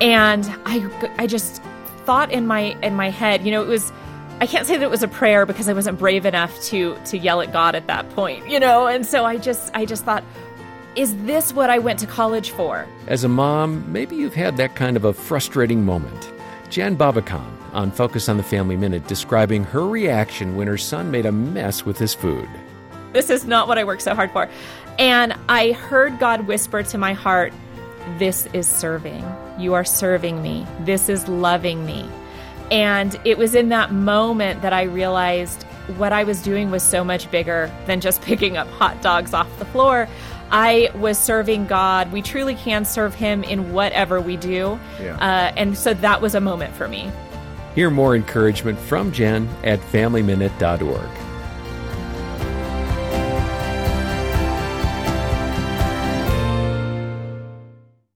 And I, I just thought in my in my head, you know, it was I can't say that it was a prayer because I wasn't brave enough to to yell at God at that point, you know. And so I just I just thought, is this what I went to college for? As a mom, maybe you've had that kind of a frustrating moment. Jen Babakhan on Focus on the Family Minute describing her reaction when her son made a mess with his food. This is not what I worked so hard for. And I heard God whisper to my heart, This is serving. You are serving me. This is loving me. And it was in that moment that I realized what I was doing was so much bigger than just picking up hot dogs off the floor. I was serving God. We truly can serve Him in whatever we do. Yeah. Uh, and so that was a moment for me. Hear more encouragement from Jen at FamilyMinute.org.